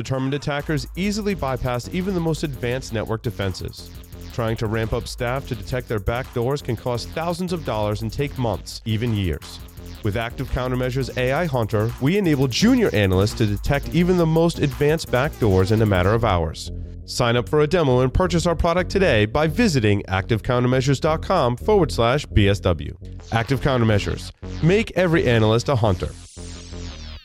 Determined attackers easily bypass even the most advanced network defenses. Trying to ramp up staff to detect their backdoors can cost thousands of dollars and take months, even years. With Active Countermeasures AI Hunter, we enable junior analysts to detect even the most advanced backdoors in a matter of hours. Sign up for a demo and purchase our product today by visiting activecountermeasures.com forward slash BSW. Active Countermeasures. Make every analyst a hunter.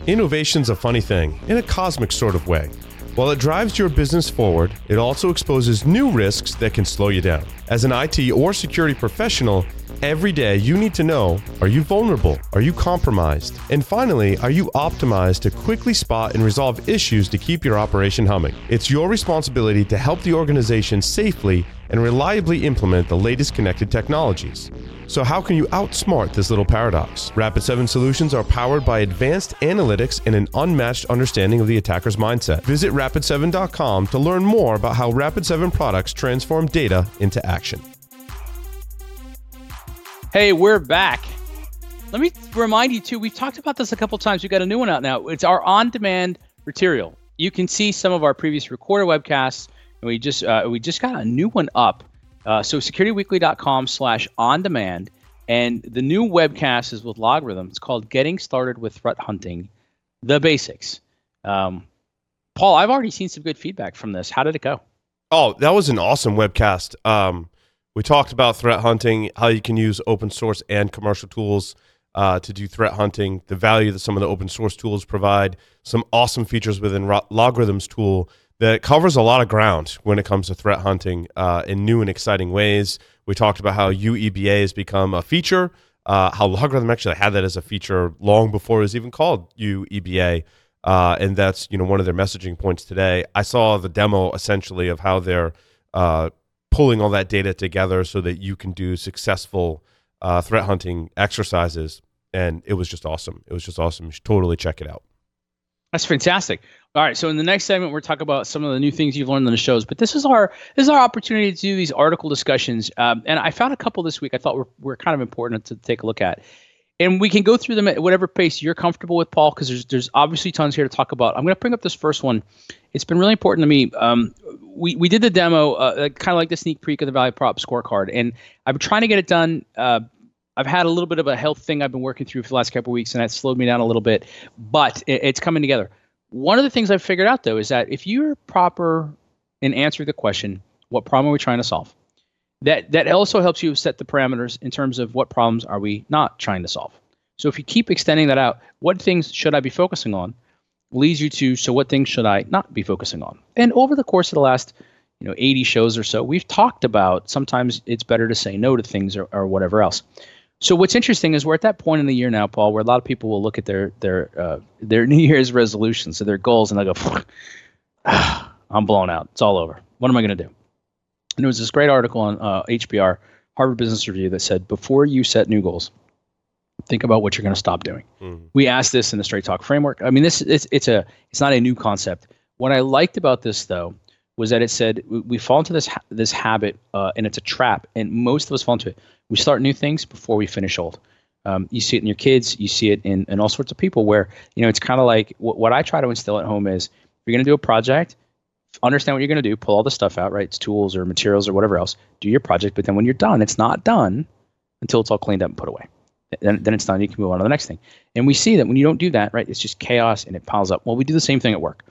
Innovation's a funny thing, in a cosmic sort of way. While it drives your business forward, it also exposes new risks that can slow you down. As an IT or security professional, every day you need to know are you vulnerable? Are you compromised? And finally, are you optimized to quickly spot and resolve issues to keep your operation humming? It's your responsibility to help the organization safely and reliably implement the latest connected technologies. So, how can you outsmart this little paradox? Rapid7 solutions are powered by advanced analytics and an unmatched understanding of the attacker's mindset. Visit rapid7.com to learn more about how Rapid7 products transform data into action. Hey, we're back. Let me remind you too. We've talked about this a couple times. We've got a new one out now. It's our on-demand material. You can see some of our previous recorded webcasts, and we just uh, we just got a new one up. Uh, so securityweekly.com slash on demand. And the new webcast is with LogRhythm. It's called Getting Started with Threat Hunting, the Basics. Um, Paul, I've already seen some good feedback from this. How did it go? Oh, that was an awesome webcast. Um, we talked about threat hunting, how you can use open source and commercial tools uh, to do threat hunting, the value that some of the open source tools provide, some awesome features within LogRhythm's tool that covers a lot of ground when it comes to threat hunting uh, in new and exciting ways. We talked about how UEBA has become a feature, uh, how LogRhythm actually had that as a feature long before it was even called UEBA. Uh, and that's you know one of their messaging points today. I saw the demo essentially of how they're uh, pulling all that data together so that you can do successful uh, threat hunting exercises, and it was just awesome. It was just awesome. You should totally check it out. That's fantastic. All right, so in the next segment, we're talking about some of the new things you've learned on the shows. But this is our this is our opportunity to do these article discussions, um, and I found a couple this week. I thought were were kind of important to take a look at, and we can go through them at whatever pace you're comfortable with, Paul, because there's there's obviously tons here to talk about. I'm going to bring up this first one. It's been really important to me. Um, we we did the demo, uh, kind of like the sneak peek of the Value Prop scorecard, and been trying to get it done. Uh, I've had a little bit of a health thing I've been working through for the last couple of weeks, and that slowed me down a little bit, but it, it's coming together. One of the things I've figured out though is that if you're proper in answering the question, what problem are we trying to solve? That that also helps you set the parameters in terms of what problems are we not trying to solve. So if you keep extending that out, what things should I be focusing on? Leads you to so what things should I not be focusing on? And over the course of the last you know 80 shows or so, we've talked about sometimes it's better to say no to things or, or whatever else. So what's interesting is we're at that point in the year now, Paul, where a lot of people will look at their their uh, their New Year's resolutions, so their goals, and they'll go, ah, "I'm blown out. It's all over. What am I going to do?" And there was this great article on uh, HBR, Harvard Business Review, that said, "Before you set new goals, think about what you're going to stop doing." Mm-hmm. We asked this in the Straight Talk framework. I mean, this it's it's a it's not a new concept. What I liked about this though was that it said we, we fall into this ha- this habit, uh, and it's a trap, and most of us fall into it we start new things before we finish old. Um, you see it in your kids, you see it in, in all sorts of people where, you know, it's kind of like what, what I try to instill at home is if you're going to do a project, understand what you're going to do, pull all the stuff out, right? It's tools or materials or whatever else, do your project. But then when you're done, it's not done until it's all cleaned up and put away. Then, then it's done. You can move on to the next thing. And we see that when you don't do that, right, it's just chaos and it piles up. Well, we do the same thing at work.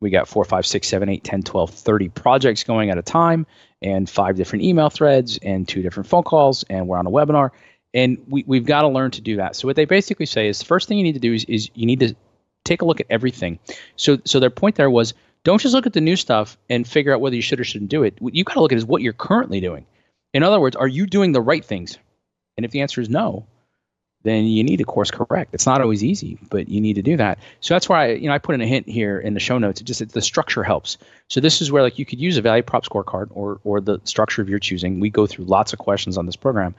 We got four, five, six, seven, eight, 10, 12, 30 projects going at a time and five different email threads and two different phone calls and we're on a webinar. And we, we've got to learn to do that. So what they basically say is the first thing you need to do is, is you need to take a look at everything. So so their point there was don't just look at the new stuff and figure out whether you should or shouldn't do it. What you've got to look at is what you're currently doing. In other words are you doing the right things? And if the answer is no then you need to course correct. It's not always easy, but you need to do that. So that's why you know I put in a hint here in the show notes. It just the structure helps. So this is where like you could use a value prop scorecard or or the structure of your choosing. We go through lots of questions on this program,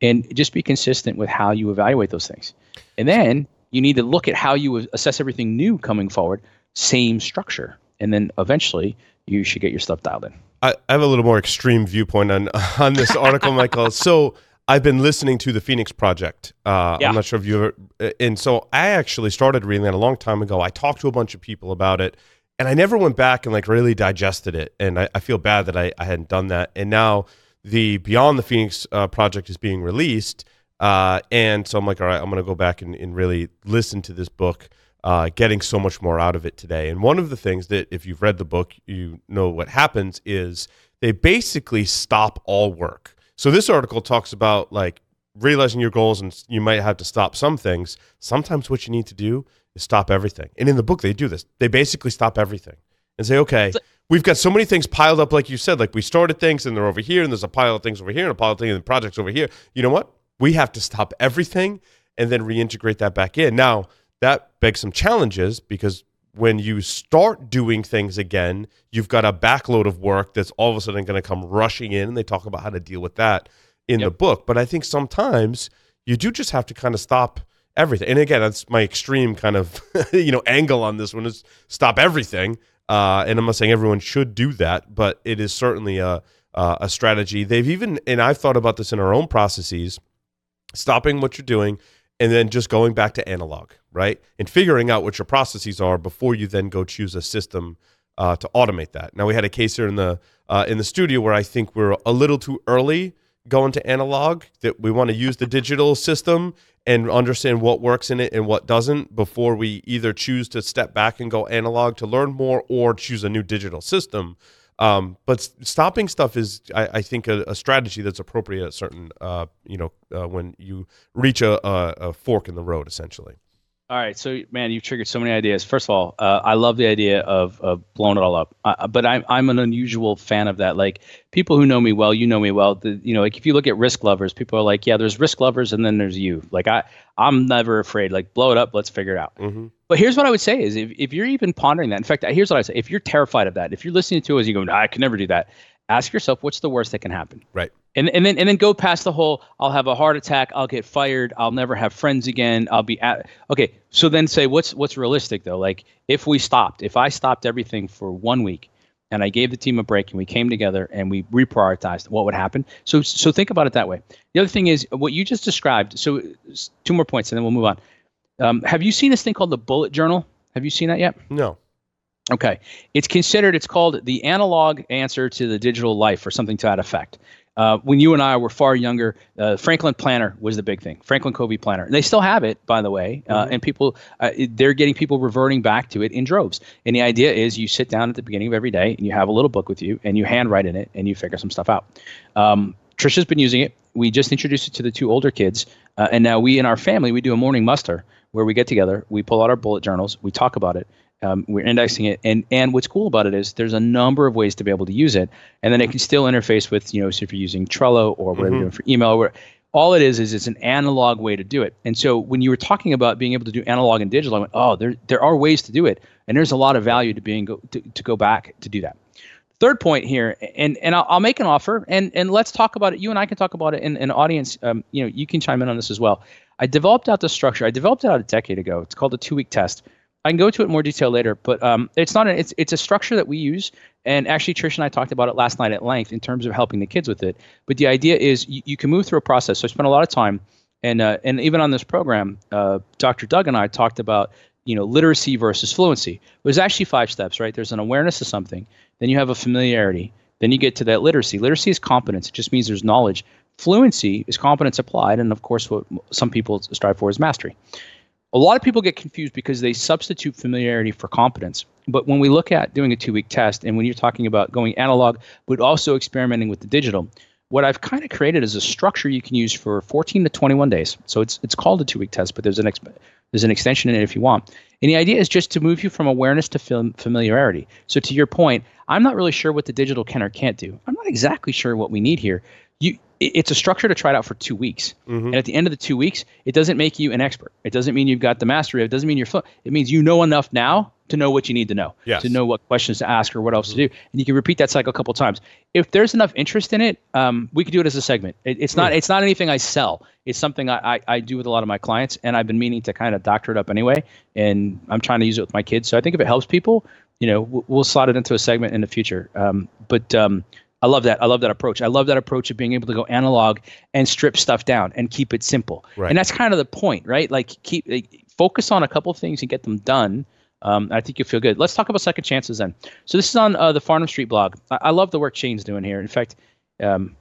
and just be consistent with how you evaluate those things. And then you need to look at how you assess everything new coming forward. Same structure, and then eventually you should get your stuff dialed in. I, I have a little more extreme viewpoint on on this article, Michael. So I've been listening to the Phoenix Project. Uh, yeah. I'm not sure if you ever, and so I actually started reading that a long time ago. I talked to a bunch of people about it, and I never went back and like really digested it. And I, I feel bad that I, I hadn't done that. And now the Beyond the Phoenix uh, project is being released. Uh, and so I'm like, all right, I'm going to go back and, and really listen to this book, uh, getting so much more out of it today. And one of the things that, if you've read the book, you know what happens is they basically stop all work. So this article talks about like realizing your goals and you might have to stop some things. Sometimes what you need to do is stop everything. And in the book, they do this. They basically stop everything and say, okay, we've got so many things piled up, like you said, like we started things and they're over here, and there's a pile of things over here, and a pile of things and projects over here. You know what? We have to stop everything and then reintegrate that back in. Now, that begs some challenges because when you start doing things again, you've got a backload of work that's all of a sudden going to come rushing in. And they talk about how to deal with that in yep. the book. But I think sometimes you do just have to kind of stop everything. And again, that's my extreme kind of you know angle on this one is stop everything. Uh, and I'm not saying everyone should do that, but it is certainly a uh, a strategy. They've even and I've thought about this in our own processes, stopping what you're doing and then just going back to analog, right? And figuring out what your processes are before you then go choose a system uh, to automate that. Now we had a case here in the uh, in the studio where I think we're a little too early going to analog. That we want to use the digital system and understand what works in it and what doesn't before we either choose to step back and go analog to learn more or choose a new digital system. Um, but stopping stuff is, I, I think, a, a, strategy that's appropriate at certain, uh, you know, uh, when you reach a, a, a, fork in the road, essentially. All right, so man, you've triggered so many ideas. First of all, uh, I love the idea of, of blowing it all up, uh, but I'm I'm an unusual fan of that. Like people who know me well, you know me well. The, you know, like if you look at risk lovers, people are like, yeah, there's risk lovers, and then there's you. Like I I'm never afraid. Like blow it up, let's figure it out. Mm-hmm. But here's what I would say is if if you're even pondering that, in fact, here's what I say: if you're terrified of that, if you're listening to it as you go, I can never do that. Ask yourself, what's the worst that can happen? Right and and then and then go past the whole I'll have a heart attack, I'll get fired, I'll never have friends again, I'll be at okay. So then say what's what's realistic though? Like if we stopped, if I stopped everything for one week and I gave the team a break and we came together and we reprioritized, what would happen? So so think about it that way. The other thing is what you just described. So two more points and then we'll move on. Um, have you seen this thing called the bullet journal? Have you seen that yet? No. Okay. It's considered, it's called the analog answer to the digital life or something to that effect. Uh, when you and I were far younger, uh, Franklin Planner was the big thing. Franklin Covey Planner. And They still have it, by the way, uh, mm-hmm. and people uh, they're getting people reverting back to it in droves. And the idea is you sit down at the beginning of every day and you have a little book with you and you handwrite in it and you figure some stuff out. Um, Trisha's been using it. We just introduced it to the two older kids, uh, and now we in our family we do a morning muster where we get together, we pull out our bullet journals, we talk about it, um, we're indexing it, and and what's cool about it is there's a number of ways to be able to use it, and then it can still interface with you know so if you're using Trello or whatever mm-hmm. you're doing for email, or all it is is it's an analog way to do it. And so when you were talking about being able to do analog and digital, I went, oh, there there are ways to do it, and there's a lot of value to being go, to, to go back to do that. Third point here, and and I'll, I'll, make an offer, and and let's talk about it. You and I can talk about it in an audience. Um, you know, you can chime in on this as well. I developed out the structure. I developed it out a decade ago. It's called a two week test I can go to it in more detail later, but um, it's not. A, it's it's a structure that we use, and actually, Trish and I talked about it last night at length in terms of helping the kids with it. But the idea is you, you can move through a process. So I spent a lot of time, and uh, and even on this program, uh, Dr. Doug and I talked about you know literacy versus fluency. There's actually five steps, right? There's an awareness of something, then you have a familiarity, then you get to that literacy. Literacy is competence. It just means there's knowledge. Fluency is competence applied, and of course, what some people strive for is mastery. A lot of people get confused because they substitute familiarity for competence. But when we look at doing a two week test, and when you're talking about going analog, but also experimenting with the digital, what I've kind of created is a structure you can use for 14 to 21 days. So it's it's called a two week test, but there's an ex- there's an extension in it if you want. And the idea is just to move you from awareness to fam- familiarity. So to your point, I'm not really sure what the digital can or can't do. I'm not exactly sure what we need here. You it's a structure to try it out for two weeks. Mm-hmm. And at the end of the two weeks, it doesn't make you an expert. It doesn't mean you've got the mastery. It doesn't mean you're fluent. It means you know enough now to know what you need to know, yes. to know what questions to ask or what else mm-hmm. to do. And you can repeat that cycle a couple times. If there's enough interest in it, um, we could do it as a segment. It, it's not. Mm. It's not anything I sell. It's something I, I, I, do with a lot of my clients, and I've been meaning to kind of doctor it up anyway. And I'm trying to use it with my kids. So I think if it helps people, you know, we'll, we'll slot it into a segment in the future. Um, but um, I love that. I love that approach. I love that approach of being able to go analog and strip stuff down and keep it simple. Right. And that's kind of the point, right? Like keep like, focus on a couple things and get them done. Um, I think you'll feel good. Let's talk about second chances then. So this is on uh, the Farnam Street blog. I, I, love the work Shane's doing here. In fact, um,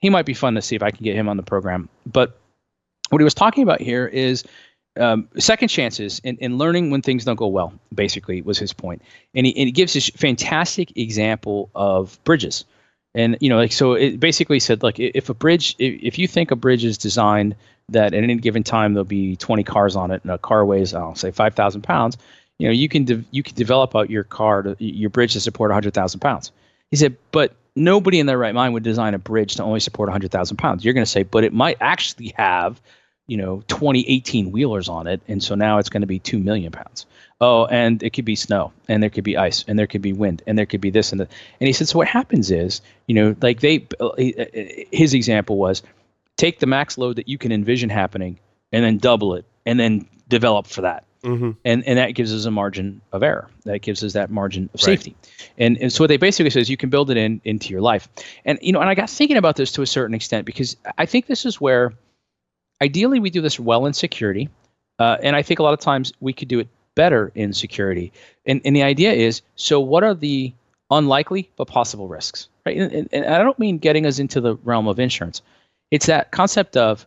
he might be fun to see if I can get him on the program. But what he was talking about here is um, second chances in, in learning when things don't go well, basically, was his point. And he, and he gives this fantastic example of bridges. And, you know, like, so it basically said, like, if a bridge, if, you think a bridge is designed that at any given time there'll be 20 cars on it and a car weighs, I'll say 5,000 pounds, you know, you can, de- you can develop out your car, to, your bridge to support 100,000 pounds. He said, but nobody in their right mind would design a bridge to only support 100,000 pounds. You're going to say, but it might actually have you know 2018 wheelers on it and so now it's going to be 2 million pounds. Oh and it could be snow and there could be ice and there could be wind and there could be this and that and he said so what happens is you know like they his example was take the max load that you can envision happening and then double it and then develop for that. Mm-hmm. and and that gives us a margin of error. That gives us that margin of safety. Right. and and so what they basically says you can build it in into your life. And you know and i got thinking about this to a certain extent because i think this is where ideally, we do this well in security, uh, and I think a lot of times we could do it better in security. And, and the idea is, so what are the unlikely but possible risks, right? And, and, and I don't mean getting us into the realm of insurance. It's that concept of,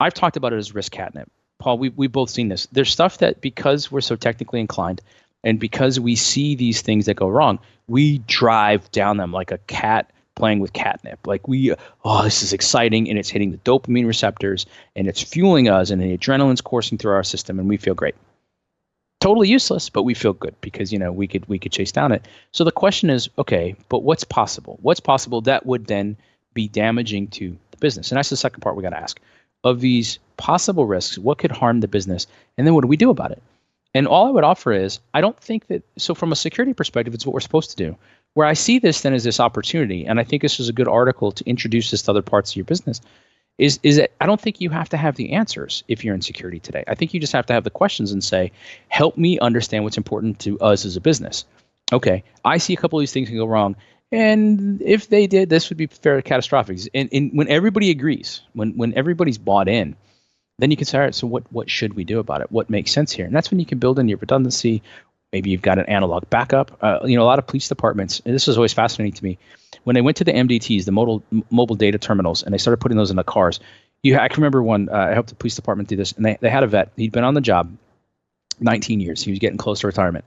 I've talked about it as risk catnip. Paul, we, we've both seen this. There's stuff that because we're so technically inclined and because we see these things that go wrong, we drive down them like a cat playing with catnip. Like we, oh, this is exciting, and it's hitting the dopamine receptors, and it's fueling us, and the adrenaline's coursing through our system, and we feel great. Totally useless, but we feel good because you know we could we could chase down it. So the question is, okay, but what's possible? What's possible that would then be damaging to the business? And that's the second part we got to ask. Of these possible risks, what could harm the business, and then what do we do about it? And all I would offer is, I don't think that. So from a security perspective, it's what we're supposed to do where I see this then is this opportunity, and I think this is a good article to introduce this to other parts of your business, is is that I don't think you have to have the answers if you're in security today. I think you just have to have the questions and say, help me understand what's important to us as a business. Okay, I see a couple of these things can go wrong. And if they did, this would be fairly catastrophic. And, and when everybody agrees, when when everybody's bought in, then you can say, all right, so what what should we do about it? What makes sense here? And that's when you can build in your redundancy maybe you've got an analog backup. Uh, you know, a lot of police departments, and this is always fascinating to me, when they went to the MDTs, the mobile mobile data terminals, and they started putting those in the cars. You, I can remember one. Uh, I helped the police department do this, and they, they had a vet. He'd been on the job 19 years. He was getting close to retirement.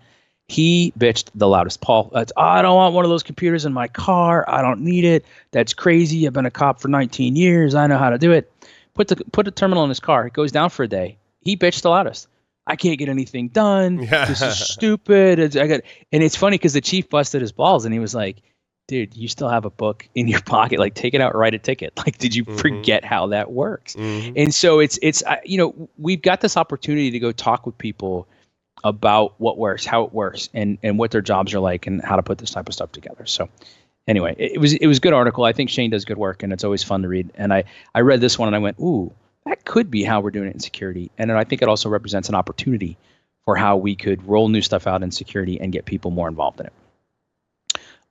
He bitched the loudest. Paul, oh, I don't want one of those computers in my car. I don't need it. That's crazy. I've been a cop for 19 years. I know how to do it. Put the put a terminal in his car. It goes down for a day. He bitched the loudest. I can't get anything done. Yeah. This is stupid. It's, I got, and it's funny because the chief busted his balls and he was like, dude, you still have a book in your pocket. Like, take it out, write a ticket. Like, did you mm-hmm. forget how that works? Mm-hmm. And so it's, it's, you know, we've got this opportunity to go talk with people about what works, how it works, and and what their jobs are like, and how to put this type of stuff together. So, anyway, it, it was it was a good article. I think Shane does good work, and it's always fun to read. And I I read this one and I went, ooh, that could be how we're doing it in security. And I think it also represents an opportunity for how we could roll new stuff out in security and get people more involved in it.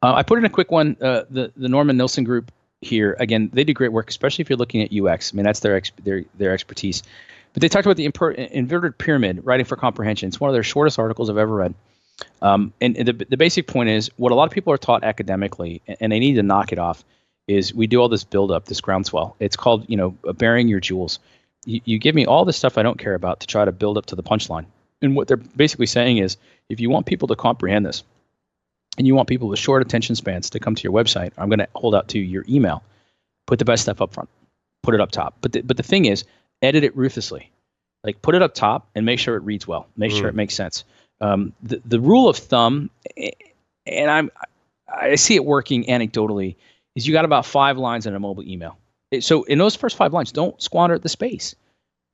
Uh, I put in a quick one. Uh, the the Norman Nielsen Group here again, they do great work, especially if you're looking at UX. I mean, that's their ex- their their expertise. But they talked about the imper- inverted pyramid, writing for comprehension. It's one of their shortest articles I've ever read. Um, and, and the the basic point is what a lot of people are taught academically, and they need to knock it off is we do all this build up, this groundswell. It's called, you know, burying your jewels. You, you give me all the stuff I don't care about to try to build up to the punchline. And what they're basically saying is if you want people to comprehend this and you want people with short attention spans to come to your website, I'm going to hold out to your email. Put the best stuff up front, put it up top. But the, but the thing is, edit it ruthlessly. Like put it up top and make sure it reads well, make mm. sure it makes sense. Um, the, the rule of thumb, and I'm, I see it working anecdotally is you got about five lines in a mobile email. So in those first five lines, don't squander the space.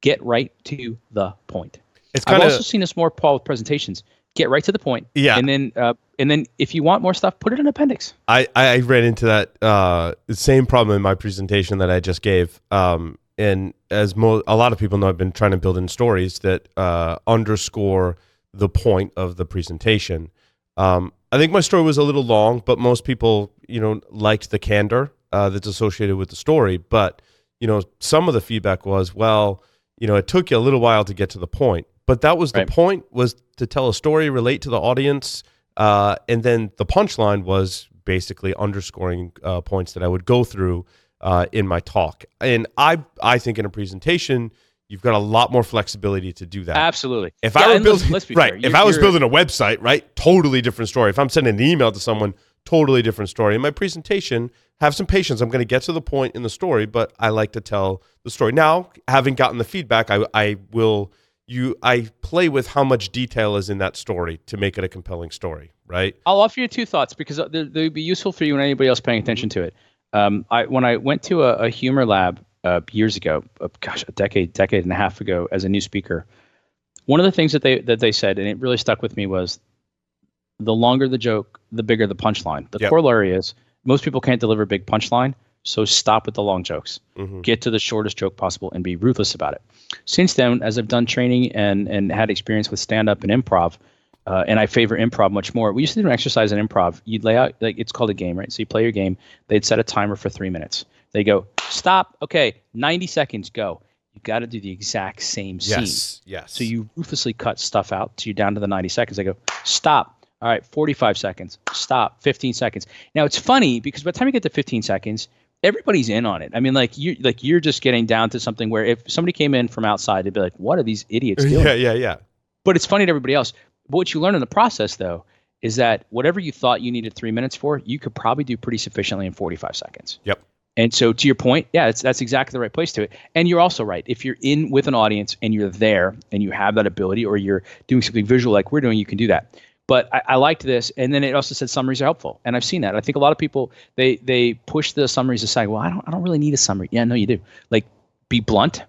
Get right to the point. It's kinda, I've also seen this more, Paul, with presentations. Get right to the point. Yeah. And then, uh, and then if you want more stuff, put it in appendix. I, I ran into that uh, same problem in my presentation that I just gave. Um, and as mo- a lot of people know, I've been trying to build in stories that uh, underscore the point of the presentation. Um, I think my story was a little long, but most people, you know, liked the candor uh, that's associated with the story. But you know, some of the feedback was, well, you know, it took you a little while to get to the point, but that was the point was to tell a story, relate to the audience, uh, and then the punchline was basically underscoring uh, points that I would go through uh, in my talk. And I I think in a presentation you've got a lot more flexibility to do that. Absolutely. If Yeah, I were let's- building let's be right, if I was building a website, right, totally different story. If I'm sending an email to someone, totally different story. In my presentation, have some patience. I'm going to get to the point in the story, but I like to tell the story. Now, having gotten the feedback, I I will you I play with how much detail is in that story to make it a compelling story, right? I'll offer you two thoughts because they would be useful for you and anybody else paying attention to it. Um, I when I went to a, a humor lab uh, years ago, uh, gosh, a decade, decade and a half ago, as a new speaker, one of the things that they that they said, and it really stuck with me, was the longer the joke, the bigger the punchline. The Yep. corollary is most people can't deliver a big punchline, so stop with the long jokes. Mhm. Get to the shortest joke possible and be ruthless about it. Since then, as I've done training and and had experience with stand up and improv, uh, and I favor improv much more. We used to do an exercise in improv. You'd lay out like it's called a game, right? So you play your game. They'd set a timer for three minutes. They go stop. Okay, ninety seconds. Go. You got to do the exact same scene. Yes, yes. So you ruthlessly cut stuff out. So you're down to the 90 seconds. They go, stop. All right, 45 seconds. Stop. 15 seconds. Now it's funny because by the time you get to 15 seconds, everybody's in on it. I mean, like you like you're just getting down to something where if somebody came in from outside, they'd be like, "What are these idiots doing?" yeah, yeah, yeah. But it's funny to everybody else. But what you learn in the process, though, is that whatever you thought you needed three minutes for, you could probably do pretty sufficiently in 45 seconds. Yep. And so, to your point, yeah, it's, that's exactly the right place to it. And you're also right. If you're in with an audience and you're there and you have that ability, or you're doing something visual like we're doing, you can do that. But I, I liked this, and then it also said summaries are helpful, and I've seen that. I think a lot of people they they push the summaries aside. Well, I don't I don't really need a summary. Yeah, no, you do. Like, be blunt,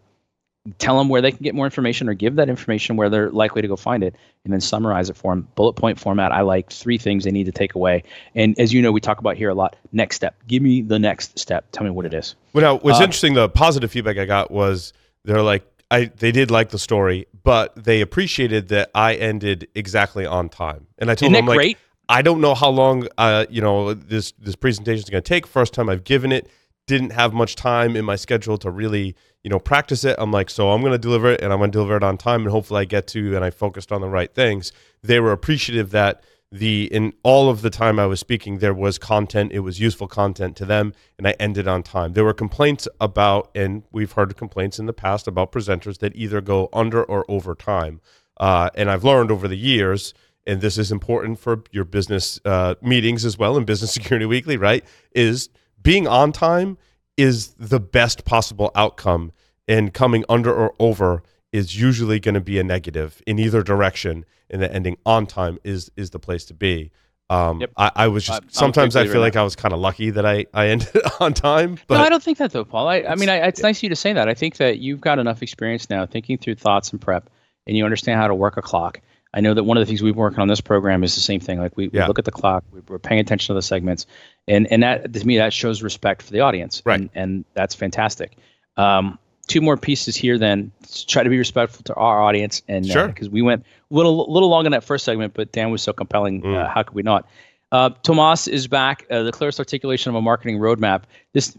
tell them where they can get more information or give that information where they're likely to go find it and then summarize it for them bullet point format i like three things they need to take away and as you know we talk about here a lot next step give me the next step tell me what it is Well, now what's Uh, interesting, the positive feedback I got was they're like, I they did like the story, but they appreciated that I ended exactly on time. And I told isn't them like, great I don't know how long, uh, you know, this this presentation is going to take. First time I've given it, didn't have much time in my schedule to really, you know, practice it. I'm like, so I'm going to deliver it, and I'm going to deliver it on time, and hopefully I get to, and I focused on the right things. They were appreciative that the in all of the time I was speaking, there was content. It was useful content to them, and I ended on time. There were complaints about, and we've heard complaints in the past about presenters that either go under or over time. Uh, and I've learned over the years and this is important for your business uh, meetings as well in Business Security Weekly, right? Is being on time is the best possible outcome, and coming under or over is usually going to be a negative in either direction. And the ending on time is is the place to be. Um, Yep. I, I was just I'm- I'm sometimes I feel in like I was kind of lucky that I I ended on time, but no i don't think that though paul i, I mean I, it's nice of you to say that i think that you've got enough experience now thinking through thoughts and prep and you understand how to work a clock i know that one of the things we've been working on this program is the same thing like we, we Yeah. look at the clock we, we're paying attention to the segments and and that to me that shows respect for the audience Right. and, and that's fantastic um, two more pieces here then Let's try to be respectful to our audience and Sure. because we went a little little long in that first segment but dan was so compelling Mm. uh, how could we not uh, Tomas is back. Uh, the clearest articulation of a marketing roadmap. This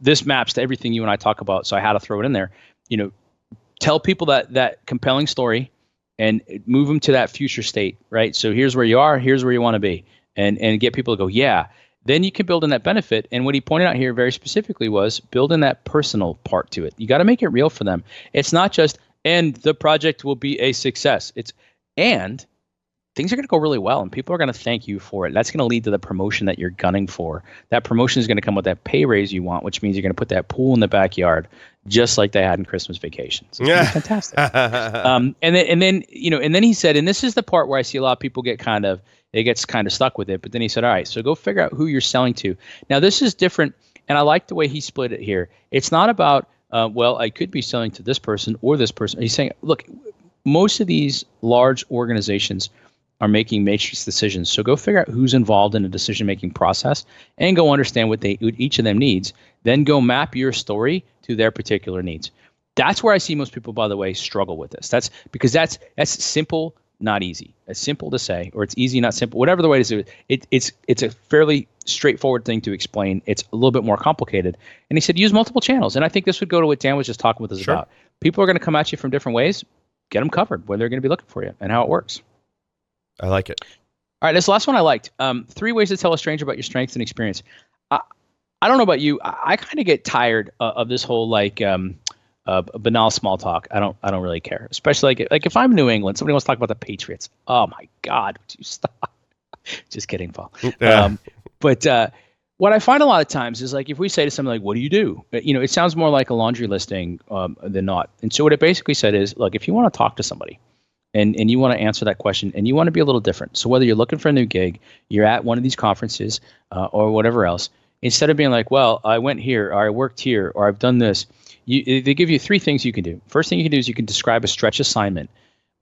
this maps to everything you and I talk about, so I had to throw it in there. You know, tell people that that compelling story and move them to that future state, right? So here's where you are, here's where you want to be, and and get people to go, yeah. Then you can build in that benefit. And what he pointed out here very specifically was build in that personal part to it. You got to make it real for them. It's not just and the project will be a success. It's and things are going to go really well and people are going to thank you for it. That's going to lead to the promotion that you're gunning for. That promotion is going to come with that pay raise you want, which means you're going to put that pool in the backyard just like they had in Christmas vacation. So it's gonna be Yeah. fantastic. Um, and then, and then, you know, and then he said, and this is the part where I see a lot of people get kind of, it gets kind of stuck with it. But then he said, all right, so go figure out who you're selling to. Now, this is different, and I like the way he split it here. It's not about, uh, well, I could be selling to this person or this person. He's saying, look, most of these large organizations are making matrix decisions. So go figure out who's involved in a decision making process and go understand what they what each of them needs. Then go map your story to their particular needs. That's where I see most people, by the way, struggle with this. That's because that's that's simple, not easy. It's simple to say, or it's easy, not simple. Whatever the way to do it, it it's it's a fairly straightforward thing to explain. It's a little bit more complicated. And he said use multiple channels. And I think this would go to what Dan was just talking with us Sure. about. People are going to come at you from different ways get them covered when they're going to be looking for you and how it works. I like it. All right, this last one I liked. Um, three ways to tell a stranger about your strengths and experience. I, I don't know about you. I, I kind of get tired uh, of this whole like um, uh, banal small talk. I don't. I don't really care. Especially like like if I'm New England, somebody wants to talk about the Patriots. Oh my God, would you stop? Just kidding, Paul. Yeah. Um, but uh, what I find a lot of times is like if we say to somebody like, "What do you do?" Uh, You know, it sounds more like a laundry listing um, than not. And so what it basically said is, look, if you want to talk to somebody, and and you want to answer that question, and you want to be a little different. So whether you're looking for a new gig, you're at one of these conferences, uh, or whatever else, instead of being like, "Well, I went here, or I worked here, or I've done this," you, they give you three things you can do. First thing you can do is you can describe a stretch assignment.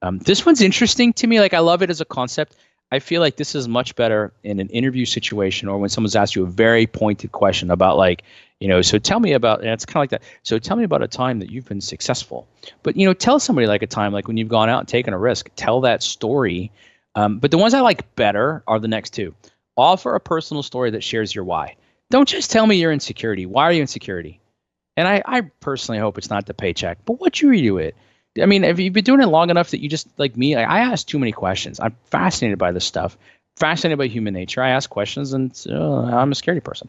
Um, this one's interesting to me. Like I love it as a concept. I feel like this is much better in an interview situation or when someone's asked you a very pointed question about like, you know, so tell me about and it's kind of like that. So tell me about a time that you've been successful. But you know, tell somebody like a time like when you've gone out and taken a risk. Tell that story. Um, but the ones I like better are the next two. Offer a personal story that shares your why. Don't just tell me you're in. Why are you in security? And I, I personally hope it's not the paycheck, but what you to it? I mean, have you've been doing it long enough that you just like me? I, I ask too many questions. I'm fascinated by this stuff, fascinated by human nature. I ask questions, and uh, I'm a security person.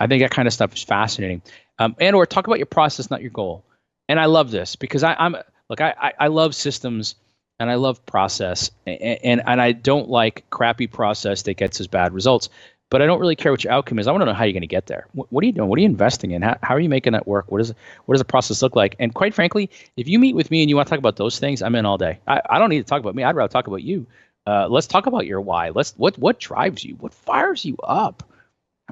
I think that kind of stuff is fascinating. Um, and or talk about your process, not your goal. And I love this because I, I'm look, I, I, I love systems and I love process, and, and and I don't like crappy process that gets us bad results. But I don't really care what your outcome is. I want to know how you're going to get there. What, what are you doing? What are you investing in? How, how are you making that work? What is what does the process look like? And quite frankly, if you meet with me and you want to talk about those things, I'm in all day. I, I don't need to talk about me. I'd rather talk about you. Uh, let's talk about your why. Let's what what drives you? What fires you up?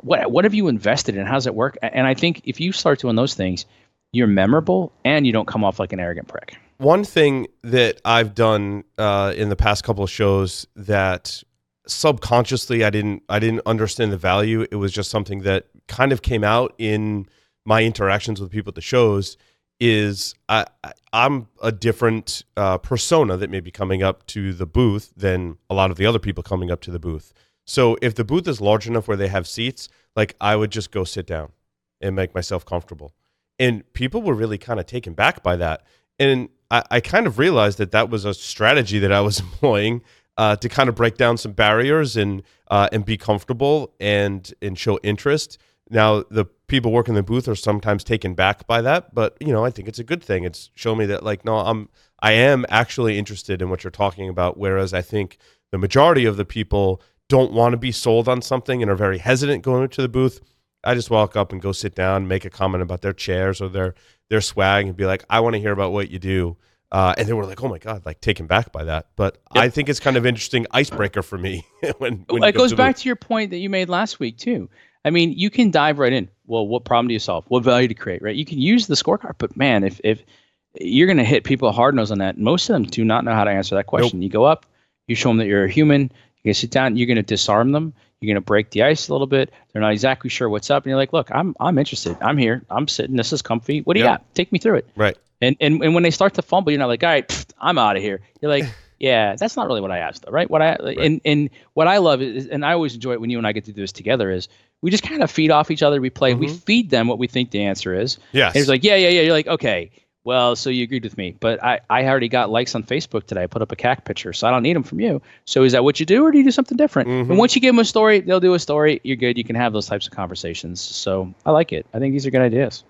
What what have you invested in? How does it work? And I think if you start doing those things, you're memorable and you don't come off like an arrogant prick. One thing that I've done uh, in the past couple of shows that subconsciously I didn't I didn't understand the value. It was just something that kind of came out in my interactions with people at the shows. Is I, I I'm a different uh, persona that may be coming up to the booth than a lot of the other people coming up to the booth. So if the booth is large enough where they have seats, like I would just go sit down and make myself comfortable. And people were really kind of taken back by that. And I, I kind of realized that that was a strategy that I was employing uh, to kind of break down some barriers and uh, and be comfortable and and show interest. Now the people working the booth are sometimes taken back by that, but you know I think it's a good thing. It's shown me that like no, I'm I am actually interested in what you're talking about. Whereas I think the majority of the people don't want to be sold on something and are very hesitant going to the booth. I just walk up and go sit down, make a comment about their chairs or their their swag, and be like, I want to hear about what you do. Uh, and they were like, "Oh my god!" Like taken back by that. But Yep. I think it's kind of interesting icebreaker for me when, when it go goes to back the- to your point that you made last week too. I mean, you can dive right in. Well, what problem do you solve? What value to create? Right? You can use the scorecard, but man, if if you're going to hit people hard nose on that, most of them do not know how to answer that question. You go up, you show them that you're a human. You sit down. You're going to disarm them. You're going to break the ice a little bit. They're not exactly sure what's up, and you're like, "Look, I'm I'm interested. I'm here. I'm sitting. This is comfy. What do you Yep. got? Take me through it." right. And, and and when they start to fumble, you're not like, all right, pfft, I'm out of here. You're like, yeah, that's not really what I asked, though, right? What I and and what I love is, and I always enjoy it when you and I get to do this together is we just kind of feed off each other. We play, we Mhm. feed them what we think the answer is. Yes. And it's like, yeah, yeah, yeah. You're like, okay, well, so you agreed with me, but I I already got likes on Facebook today. I put up a CAC picture, so I don't need them from you. So is that what you do, or do you do something different? Mhm. And once you give them a story, they'll do a story. You're good. You can have those types of conversations. So I like it. I think these are good ideas.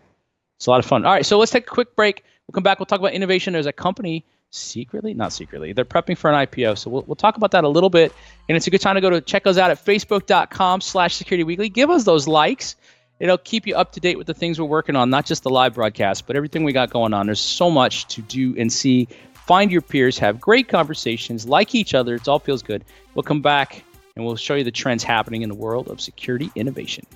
It's a lot of fun. All right, so let's take a quick break. We'll come back. We'll talk about innovation. There's a company secretly, not secretly, they're prepping for an IPO. So we'll, we'll talk about that a little bit. And it's a good time to go to check us out at facebook.com slash security weekly. Give us those likes. It'll keep you up to date with the things we're working on, not just the live broadcast, but everything we got going on. There's so much to do and see. Find your peers, have great conversations, like each other. It all feels good. We'll come back and we'll show you the trends happening in the world of security innovation.